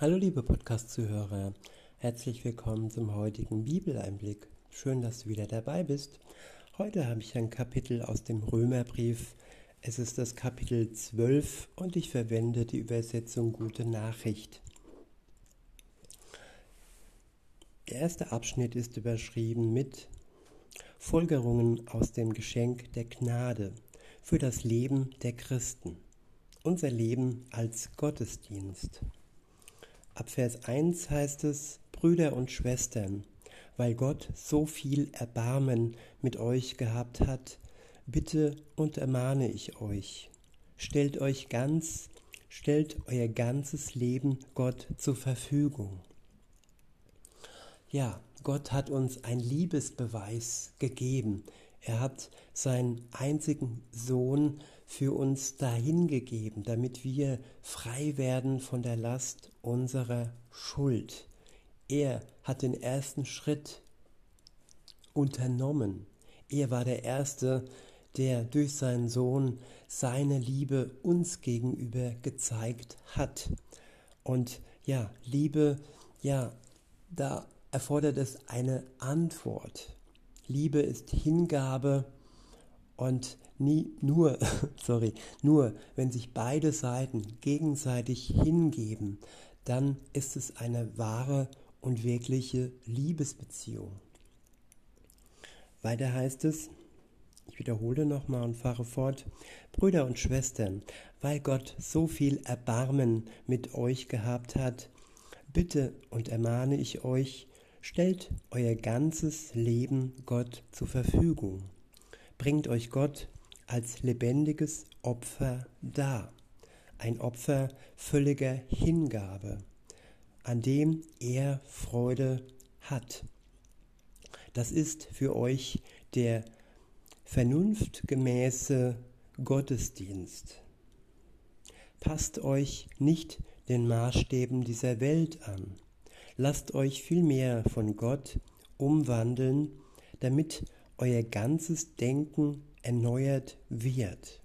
Hallo liebe Podcast-Zuhörer, herzlich willkommen zum heutigen Bibeleinblick. Schön, dass du wieder dabei bist. Heute habe ich ein Kapitel aus dem Römerbrief. Es ist das Kapitel 12 und ich verwende die Übersetzung Gute Nachricht. Der erste Abschnitt ist überschrieben mit Folgerungen aus dem Geschenk der Gnade für das Leben der Christen. Unser Leben als Gottesdienst. Ab Vers 1 heißt es, Brüder und Schwestern, weil Gott so viel Erbarmen mit euch gehabt hat, bitte und ermahne ich euch, stellt euch ganz, stellt euer ganzes Leben Gott zur Verfügung. Ja, Gott hat uns ein Liebesbeweis gegeben. Er hat seinen einzigen Sohn für uns dahingegeben, damit wir frei werden von der Last unserer Schuld. Er hat den ersten Schritt unternommen. Er war der Erste, der durch seinen Sohn seine Liebe uns gegenüber gezeigt hat. Und ja, Liebe, ja, da erfordert es eine Antwort. Liebe ist Hingabe und nie nur, sorry, nur wenn sich beide Seiten gegenseitig hingeben, dann ist es eine wahre und wirkliche Liebesbeziehung. Weiter heißt es, ich wiederhole nochmal und fahre fort, Brüder und Schwestern, weil Gott so viel Erbarmen mit euch gehabt hat, bitte und ermahne ich euch, stellt euer ganzes Leben Gott zur Verfügung. Bringt euch Gott als lebendiges Opfer dar. Ein Opfer völliger Hingabe, an dem er Freude hat. Das ist für euch der vernunftgemäße Gottesdienst. Passt euch nicht den Maßstäben dieser Welt an. Lasst euch vielmehr von Gott umwandeln, damit euer ganzes Denken erneuert wird.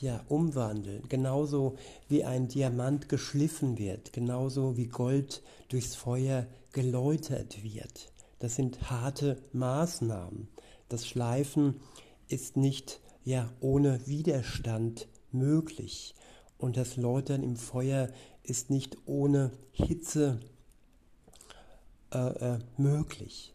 Ja, umwandeln, genauso wie ein Diamant geschliffen wird, genauso wie Gold durchs Feuer geläutert wird. Das sind harte Maßnahmen. Das Schleifen ist nicht ja ohne Widerstand möglich und das Läutern im Feuer ist nicht ohne Hitze äh, äh, möglich.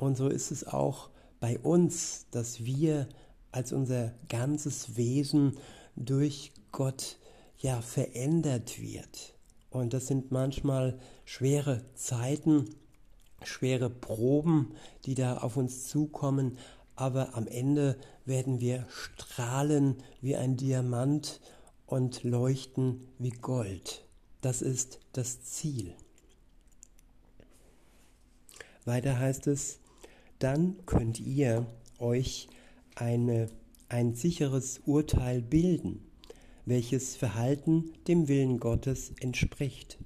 Und so ist es auch bei uns, dass wir als unser ganzes Wesen durch Gott ja verändert wird. Und das sind manchmal schwere Zeiten, schwere Proben, die da auf uns zukommen, aber am Ende werden wir strahlen wie ein Diamant und leuchten wie Gold. Das ist das Ziel. Weiter heißt es, dann könnt ihr euch eine, ein sicheres Urteil bilden, welches Verhalten dem Willen Gottes entspricht.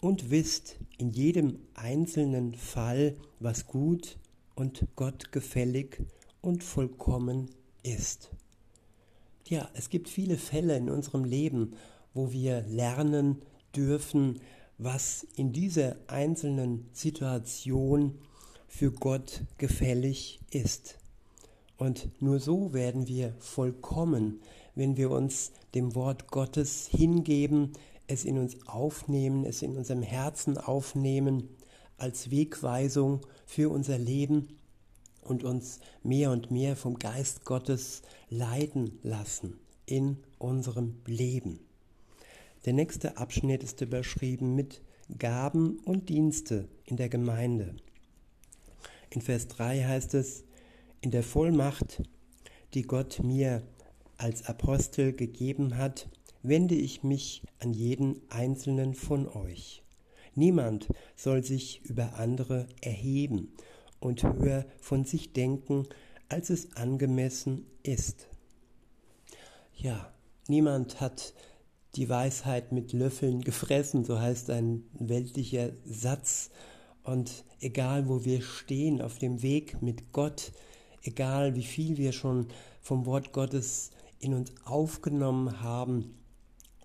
Und wisst in jedem einzelnen Fall, was gut und Gott gefällig und vollkommen ist. Ja, es gibt viele Fälle in unserem Leben, wo wir lernen dürfen, was in dieser einzelnen Situation für Gott gefällig ist. Und nur so werden wir vollkommen, wenn wir uns dem Wort Gottes hingeben, es in uns aufnehmen, es in unserem Herzen aufnehmen, als Wegweisung für unser Leben und uns mehr und mehr vom Geist Gottes leiten lassen in unserem Leben. Der nächste Abschnitt ist überschrieben mit Gaben und Dienste in der Gemeinde. In Vers 3 heißt es, in der Vollmacht, die Gott mir als Apostel gegeben hat, wende ich mich an jeden einzelnen von euch. Niemand soll sich über andere erheben und höher von sich denken, als es angemessen ist. Ja, niemand hat die Weisheit mit Löffeln gefressen, so heißt ein weltlicher Satz. Und egal wo wir stehen auf dem Weg mit Gott, egal wie viel wir schon vom Wort Gottes in uns aufgenommen haben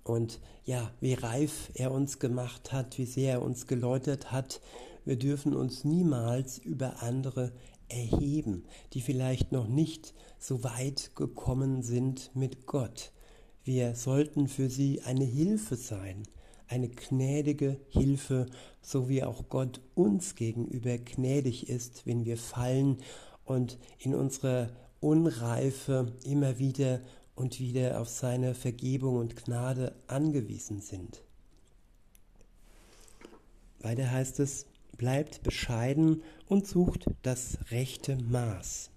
und ja, wie reif er uns gemacht hat, wie sehr er uns geläutert hat. Wir dürfen uns niemals über andere erheben, die vielleicht noch nicht so weit gekommen sind mit Gott. Wir sollten für sie eine Hilfe sein, eine gnädige Hilfe, so wie auch Gott uns gegenüber gnädig ist, wenn wir fallen und in unserer Unreife immer wieder und wieder auf seine Vergebung und Gnade angewiesen sind. Weiter heißt es, bleibt bescheiden und sucht das rechte Maß.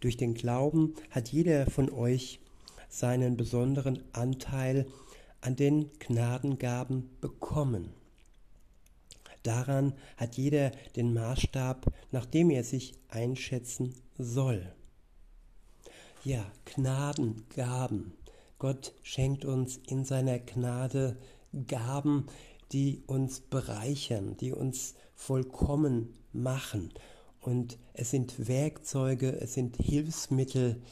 Durch den Glauben hat jeder von euch seinen besonderen Anteil an den Gnadengaben bekommen. Daran hat jeder den Maßstab, nach dem er sich einschätzen soll. Ja, Gnadengaben. Gott schenkt uns in seiner Gnade Gaben, die uns bereichern, die uns vollkommen machen. Und es sind Werkzeuge, es sind Hilfsmittel,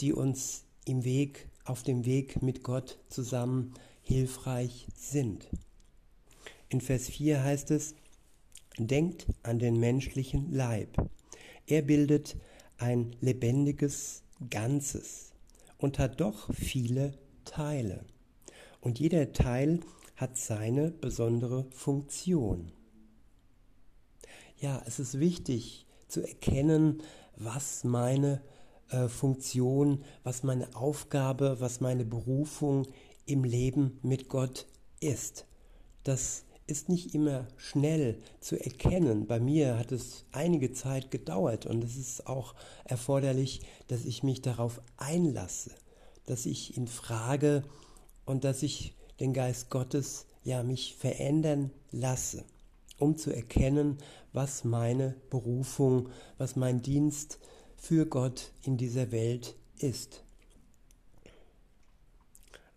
die uns im Weg, auf dem Weg mit Gott zusammen hilfreich sind. In Vers 4 heißt es, denkt an den menschlichen Leib. Er bildet ein lebendiges Ganzes und hat doch viele Teile. Und jeder Teil hat seine besondere Funktion. Ja, es ist wichtig zu erkennen, was meine äh, Funktion, was meine Aufgabe, was meine Berufung im Leben mit Gott ist. Das ist nicht immer schnell zu erkennen. Bei mir hat es einige Zeit gedauert und es ist auch erforderlich, dass ich mich darauf einlasse, dass ich ihn frage und dass ich den Geist Gottes ja mich verändern lasse, um zu erkennen, was meine Berufung, was mein Dienst für Gott in dieser Welt ist.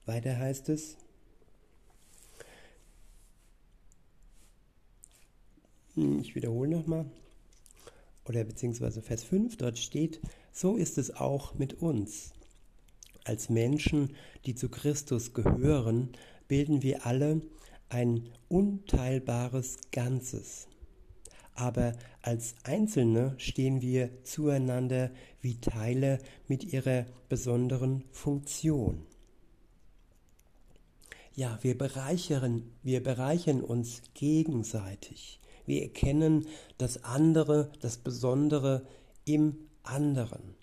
Weiter heißt es, hm, ich wiederhole nochmal, oder beziehungsweise Vers 5, dort steht, so ist es auch mit uns. Als Menschen, die zu Christus gehören, bilden wir alle ein unteilbares Ganzes. Aber als Einzelne stehen wir zueinander wie Teile mit ihrer besonderen Funktion ja, wir bereichern, wir bereichern uns gegenseitig. Wir erkennen das andere, das Besondere im anderen.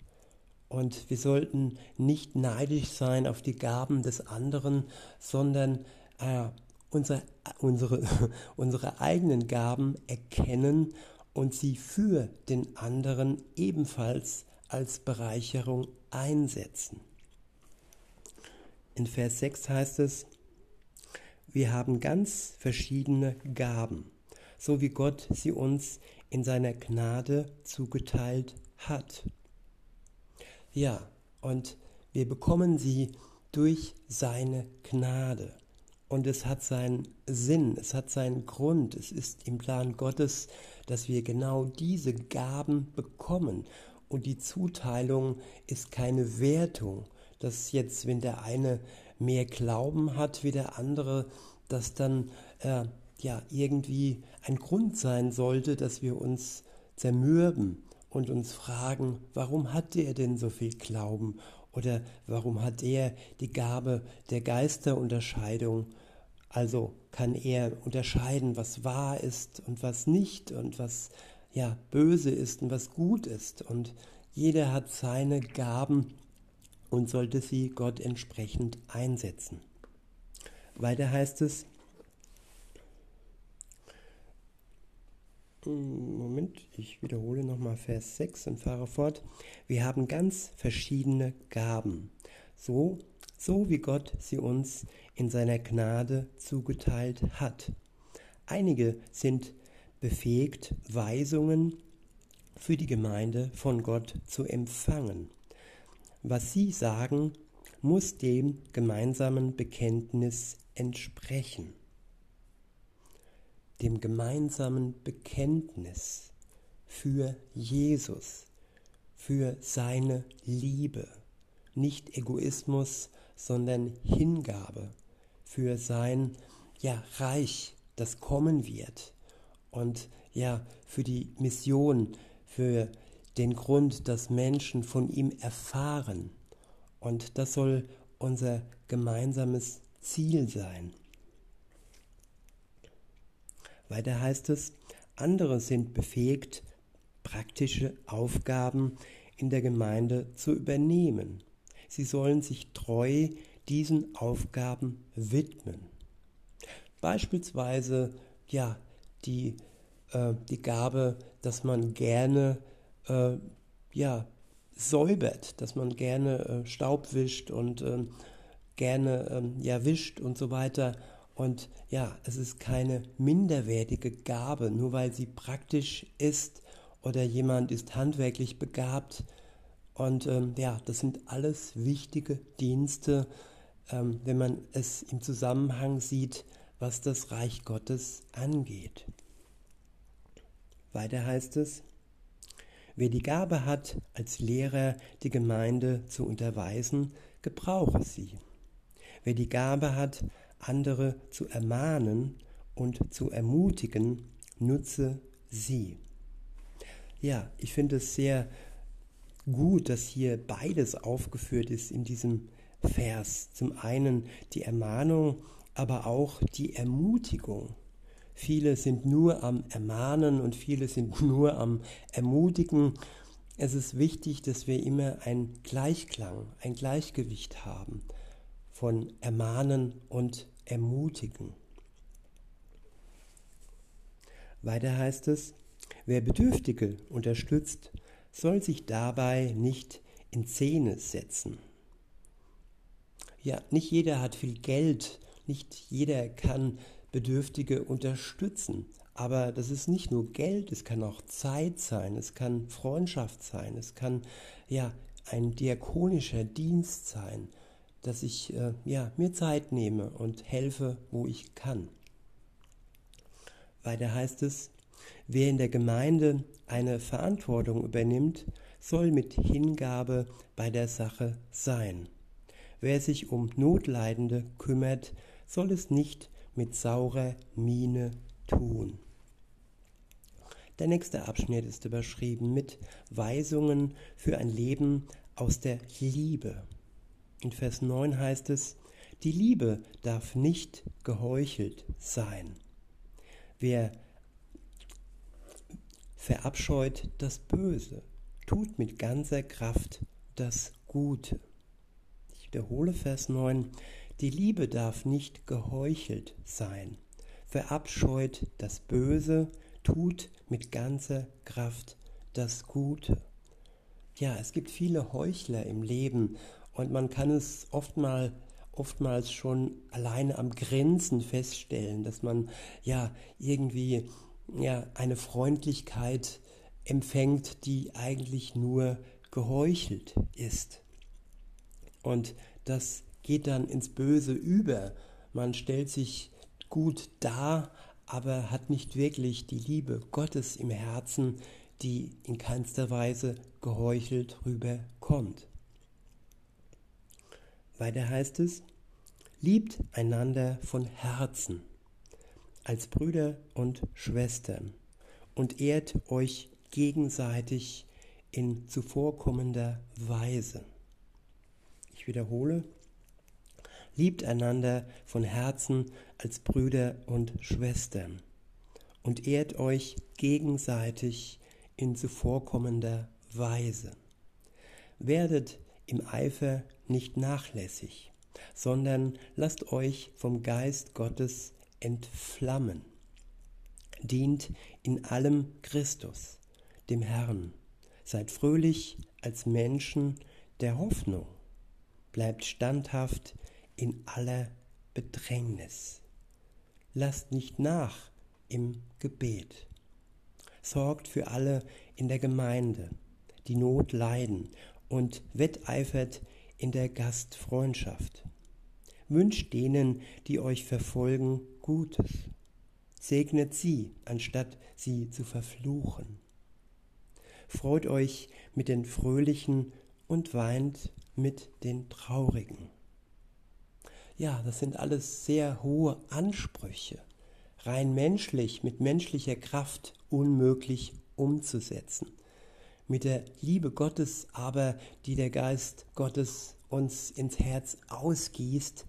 Und wir sollten nicht neidisch sein auf die Gaben des anderen, sondern äh, unsere, unsere, unsere eigenen Gaben erkennen und sie für den anderen ebenfalls als Bereicherung einsetzen. In Vers 6 heißt es, wir haben ganz verschiedene Gaben, so wie Gott sie uns in seiner Gnade zugeteilt hat. Ja, und wir bekommen sie durch seine Gnade. Und es hat seinen Sinn, es hat seinen Grund, es ist im Plan Gottes, dass wir genau diese Gaben bekommen. Und die Zuteilung ist keine Wertung, dass jetzt, wenn der eine mehr Glauben hat wie der andere, dass dann äh, ja irgendwie ein Grund sein sollte, dass wir uns zermürben und uns fragen, warum hat er denn so viel Glauben oder warum hat er die Gabe der Geisterunterscheidung? Also kann er unterscheiden, was wahr ist und was nicht und was ja böse ist und was gut ist und jeder hat seine Gaben und sollte sie Gott entsprechend einsetzen. Weiter heißt es, Moment, ich wiederhole nochmal Vers 6 und fahre fort. Wir haben ganz verschiedene Gaben, so, so wie Gott sie uns in seiner Gnade zugeteilt hat. Einige sind befähigt, Weisungen für die Gemeinde von Gott zu empfangen. Was sie sagen, muss dem gemeinsamen Bekenntnis entsprechen. Dem gemeinsamen Bekenntnis für Jesus, für seine Liebe. Nicht Egoismus, sondern Hingabe für sein ja, Reich, das kommen wird. Und ja, für die Mission, für den Grund, dass Menschen von ihm erfahren. Und das soll unser gemeinsames Ziel sein. Weiter heißt es, andere sind befähigt, praktische Aufgaben in der Gemeinde zu übernehmen. Sie sollen sich treu diesen Aufgaben widmen. Beispielsweise ja, die, äh, die Gabe, dass man gerne äh, ja, säubert, dass man gerne äh, Staub wischt und ähm, gerne ähm, ja, wischt und so weiter. Und ja, es ist keine minderwertige Gabe, nur weil sie praktisch ist oder jemand ist handwerklich begabt. Und ähm, ja, das sind alles wichtige Dienste, ähm, wenn man es im Zusammenhang sieht, was das Reich Gottes angeht. Weiter heißt es, wer die Gabe hat, als Lehrer die Gemeinde zu unterweisen, gebrauche sie. Wer die Gabe hat, andere zu ermahnen und zu ermutigen, nutze sie. Ja, ich finde es sehr gut, dass hier beides aufgeführt ist in diesem Vers. Zum einen die Ermahnung, aber auch die Ermutigung. Viele sind nur am Ermahnen und viele sind nur am Ermutigen. Es ist wichtig, dass wir immer ein Gleichklang, ein Gleichgewicht haben von Ermahnen und Ermutigen. Weiter heißt es, wer Bedürftige unterstützt, soll sich dabei nicht in Szene setzen. Ja, nicht jeder hat viel Geld, nicht jeder kann Bedürftige unterstützen. Aber das ist nicht nur Geld, es kann auch Zeit sein, es kann Freundschaft sein, es kann ja ein diakonischer Dienst sein, dass ich äh, ja, mir Zeit nehme und helfe, wo ich kann. Weiter heißt es, wer in der Gemeinde eine Verantwortung übernimmt, soll mit Hingabe bei der Sache sein. Wer sich um Notleidende kümmert, soll es nicht mit saurer Miene tun. Der nächste Abschnitt ist überschrieben mit Weisungen für ein Leben aus der Liebe. In Vers 9 heißt es, die Liebe darf nicht geheuchelt sein. Wer verabscheut das Böse, tut mit ganzer Kraft das Gute wiederhole Vers 9, die Liebe darf nicht geheuchelt sein, verabscheut das Böse, tut mit ganzer Kraft das Gute. Ja, es gibt viele Heuchler im Leben und man kann es oftmals oftmals schon alleine am Grenzen feststellen, dass man ja irgendwie ja eine Freundlichkeit empfängt, die eigentlich nur geheuchelt ist. Und das geht dann ins Böse über. Man stellt sich gut dar, aber hat nicht wirklich die Liebe Gottes im Herzen, die in keinster Weise geheuchelt rüberkommt. Weiter heißt es, liebt einander von Herzen als Brüder und Schwestern und ehrt euch gegenseitig in zuvorkommender Weise. Ich wiederhole, liebt einander von Herzen als Brüder und Schwestern und ehrt euch gegenseitig in zuvorkommender Weise. Werdet im Eifer nicht nachlässig, sondern lasst euch vom Geist Gottes entflammen. Dient in allem Christus, dem Herrn. Seid fröhlich als Menschen der Hoffnung bleibt standhaft in aller Bedrängnis. Lasst nicht nach im Gebet. Sorgt für alle in der Gemeinde, die Not leiden und wetteifert in der Gastfreundschaft. Wünscht denen, die euch verfolgen, Gutes. Segnet sie, anstatt sie zu verfluchen. Freut euch mit den Fröhlichen und weint mit den Traurigen. ja, das sind alles sehr hohe Ansprüche, rein menschlich, mit menschlicher Kraft unmöglich umzusetzen. Mit der Liebe Gottes aber, die der Geist Gottes uns ins Herz ausgießt,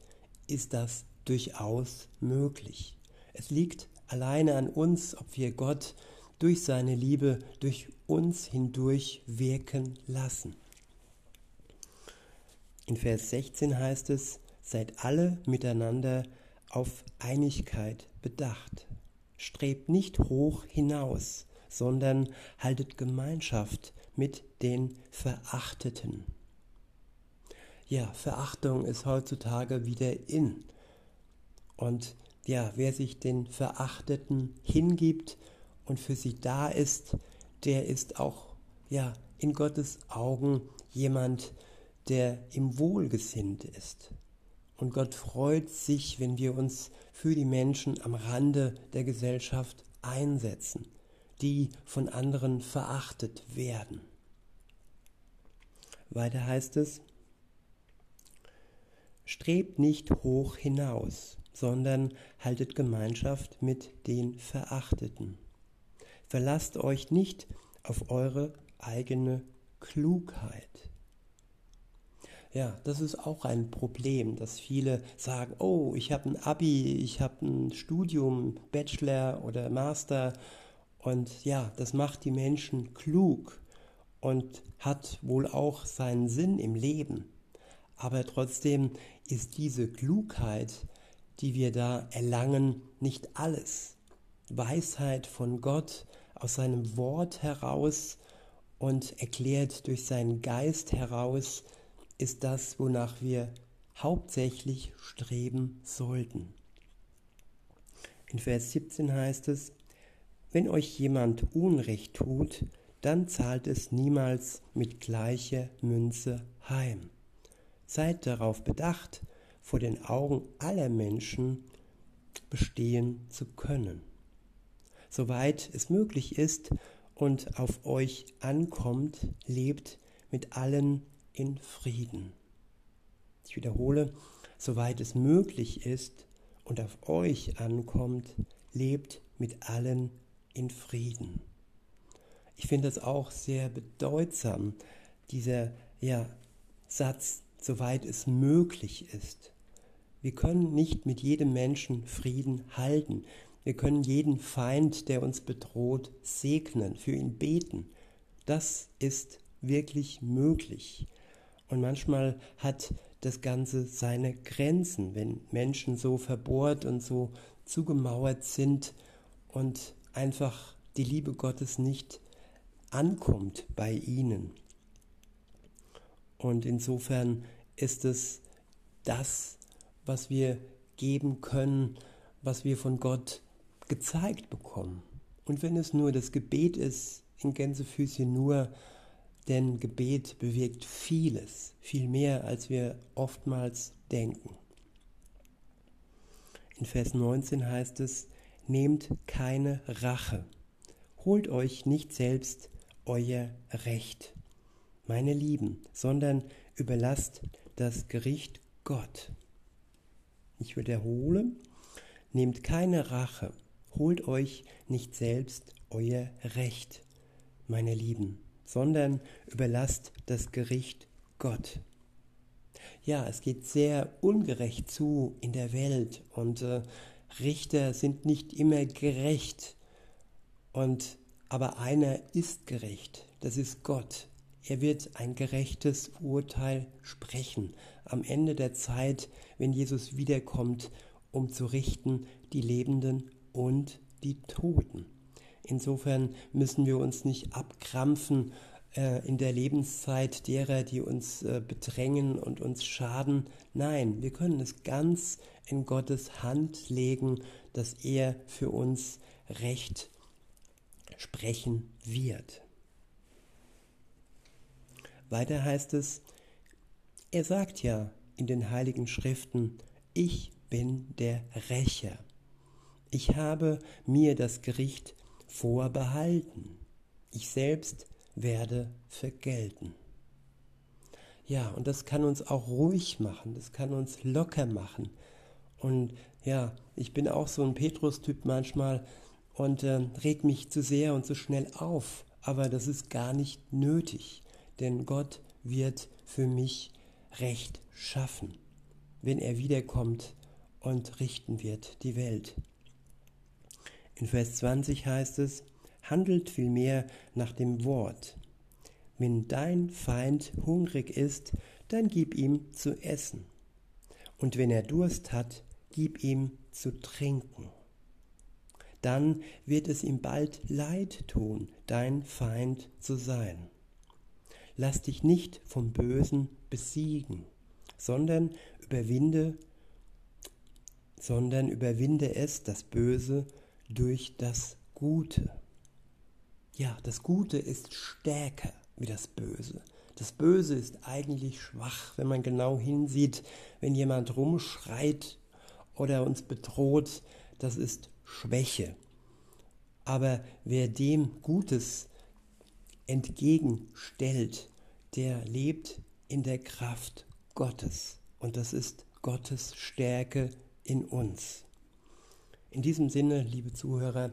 ist das durchaus möglich. Es liegt alleine an uns, ob wir Gott durch seine Liebe durch uns hindurch wirken lassen. In Vers 16 heißt es, seid alle miteinander auf Einigkeit bedacht. Strebt nicht hoch hinaus, sondern haltet Gemeinschaft mit den Verachteten. Ja, Verachtung ist heutzutage wieder in. Und ja, wer sich den Verachteten hingibt und für sie da ist, der ist auch ja in Gottes Augen jemand, der ihm wohlgesinnt ist. Und Gott freut sich, wenn wir uns für die Menschen am Rande der Gesellschaft einsetzen, die von anderen verachtet werden. Weiter heißt es, strebt nicht hoch hinaus, sondern haltet Gemeinschaft mit den Verachteten. Verlasst euch nicht auf eure eigene Klugheit. Ja, das ist auch ein Problem, dass viele sagen, oh, ich habe ein Abi, ich habe ein Studium, Bachelor oder Master und ja, das macht die Menschen klug und hat wohl auch seinen Sinn im Leben. Aber trotzdem ist diese Klugheit, die wir da erlangen, nicht alles. Weisheit von Gott aus seinem Wort heraus und erklärt durch seinen Geist heraus, ist das, wonach wir hauptsächlich streben sollten. In Vers 17 heißt es, wenn euch jemand Unrecht tut, dann zahlt es niemals mit gleicher Münze heim. Seid darauf bedacht, vor den Augen aller Menschen bestehen zu können. Soweit es möglich ist und auf euch ankommt, lebt mit allen in Frieden. Ich wiederhole, soweit es möglich ist und auf euch ankommt, lebt mit allen in Frieden. Ich finde das auch sehr bedeutsam, dieser ja, Satz, soweit es möglich ist. Wir können nicht mit jedem Menschen Frieden halten. Wir können jeden Feind, der uns bedroht, segnen, für ihn beten. Das ist wirklich möglich. Und manchmal hat das Ganze seine Grenzen, wenn Menschen so verbohrt und so zugemauert sind und einfach die Liebe Gottes nicht ankommt bei ihnen. Und insofern ist es das, was wir geben können, was wir von Gott gezeigt bekommen. Und wenn es nur das Gebet ist, in Gänsefüßchen nur, denn Gebet bewirkt vieles, viel mehr, als wir oftmals denken. In Vers 19 heißt es, nehmt keine Rache, holt euch nicht selbst euer Recht, meine Lieben, sondern überlasst das Gericht Gott. Ich wiederhole, nehmt keine Rache, holt euch nicht selbst euer Recht, meine Lieben, sondern überlasst das Gericht Gott. Ja, es geht sehr ungerecht zu in der Welt und äh, Richter sind nicht immer gerecht. Und aber einer ist gerecht, das ist Gott. Er wird ein gerechtes Urteil sprechen am Ende der Zeit, wenn Jesus wiederkommt, um zu richten die Lebenden und die Toten. Insofern müssen wir uns nicht abkrampfen in der Lebenszeit derer, die uns äh, bedrängen und uns schaden. Nein, wir können es ganz in Gottes Hand legen, dass er für uns Recht sprechen wird. Weiter heißt es, er sagt ja in den heiligen Schriften, ich bin der Rächer. Ich habe mir das Gericht vorbehalten. Ich selbst werde vergelten. Ja, und das kann uns auch ruhig machen, das kann uns locker machen. Und ja, ich bin auch so ein Petrus-Typ manchmal und äh, reg mich zu sehr und zu schnell auf. Aber das ist gar nicht nötig, denn Gott wird für mich Recht schaffen, wenn er wiederkommt und richten wird die Welt. In Vers 20 heißt es, handelt vielmehr nach dem Wort. Wenn dein Feind hungrig ist, dann gib ihm zu essen. Und wenn er Durst hat, gib ihm zu trinken. Dann wird es ihm bald leid tun, dein Feind zu sein. Lass dich nicht vom Bösen besiegen, sondern überwinde, sondern überwinde es, das Böse, durch das Gute. Ja, das Gute ist stärker wie das Böse. Das Böse ist eigentlich schwach, wenn man genau hinsieht, wenn jemand rumschreit oder uns bedroht, das ist Schwäche. Aber wer dem Gutes entgegenstellt, der lebt in der Kraft Gottes. Und das ist Gottes Stärke in uns. In diesem Sinne, liebe Zuhörer,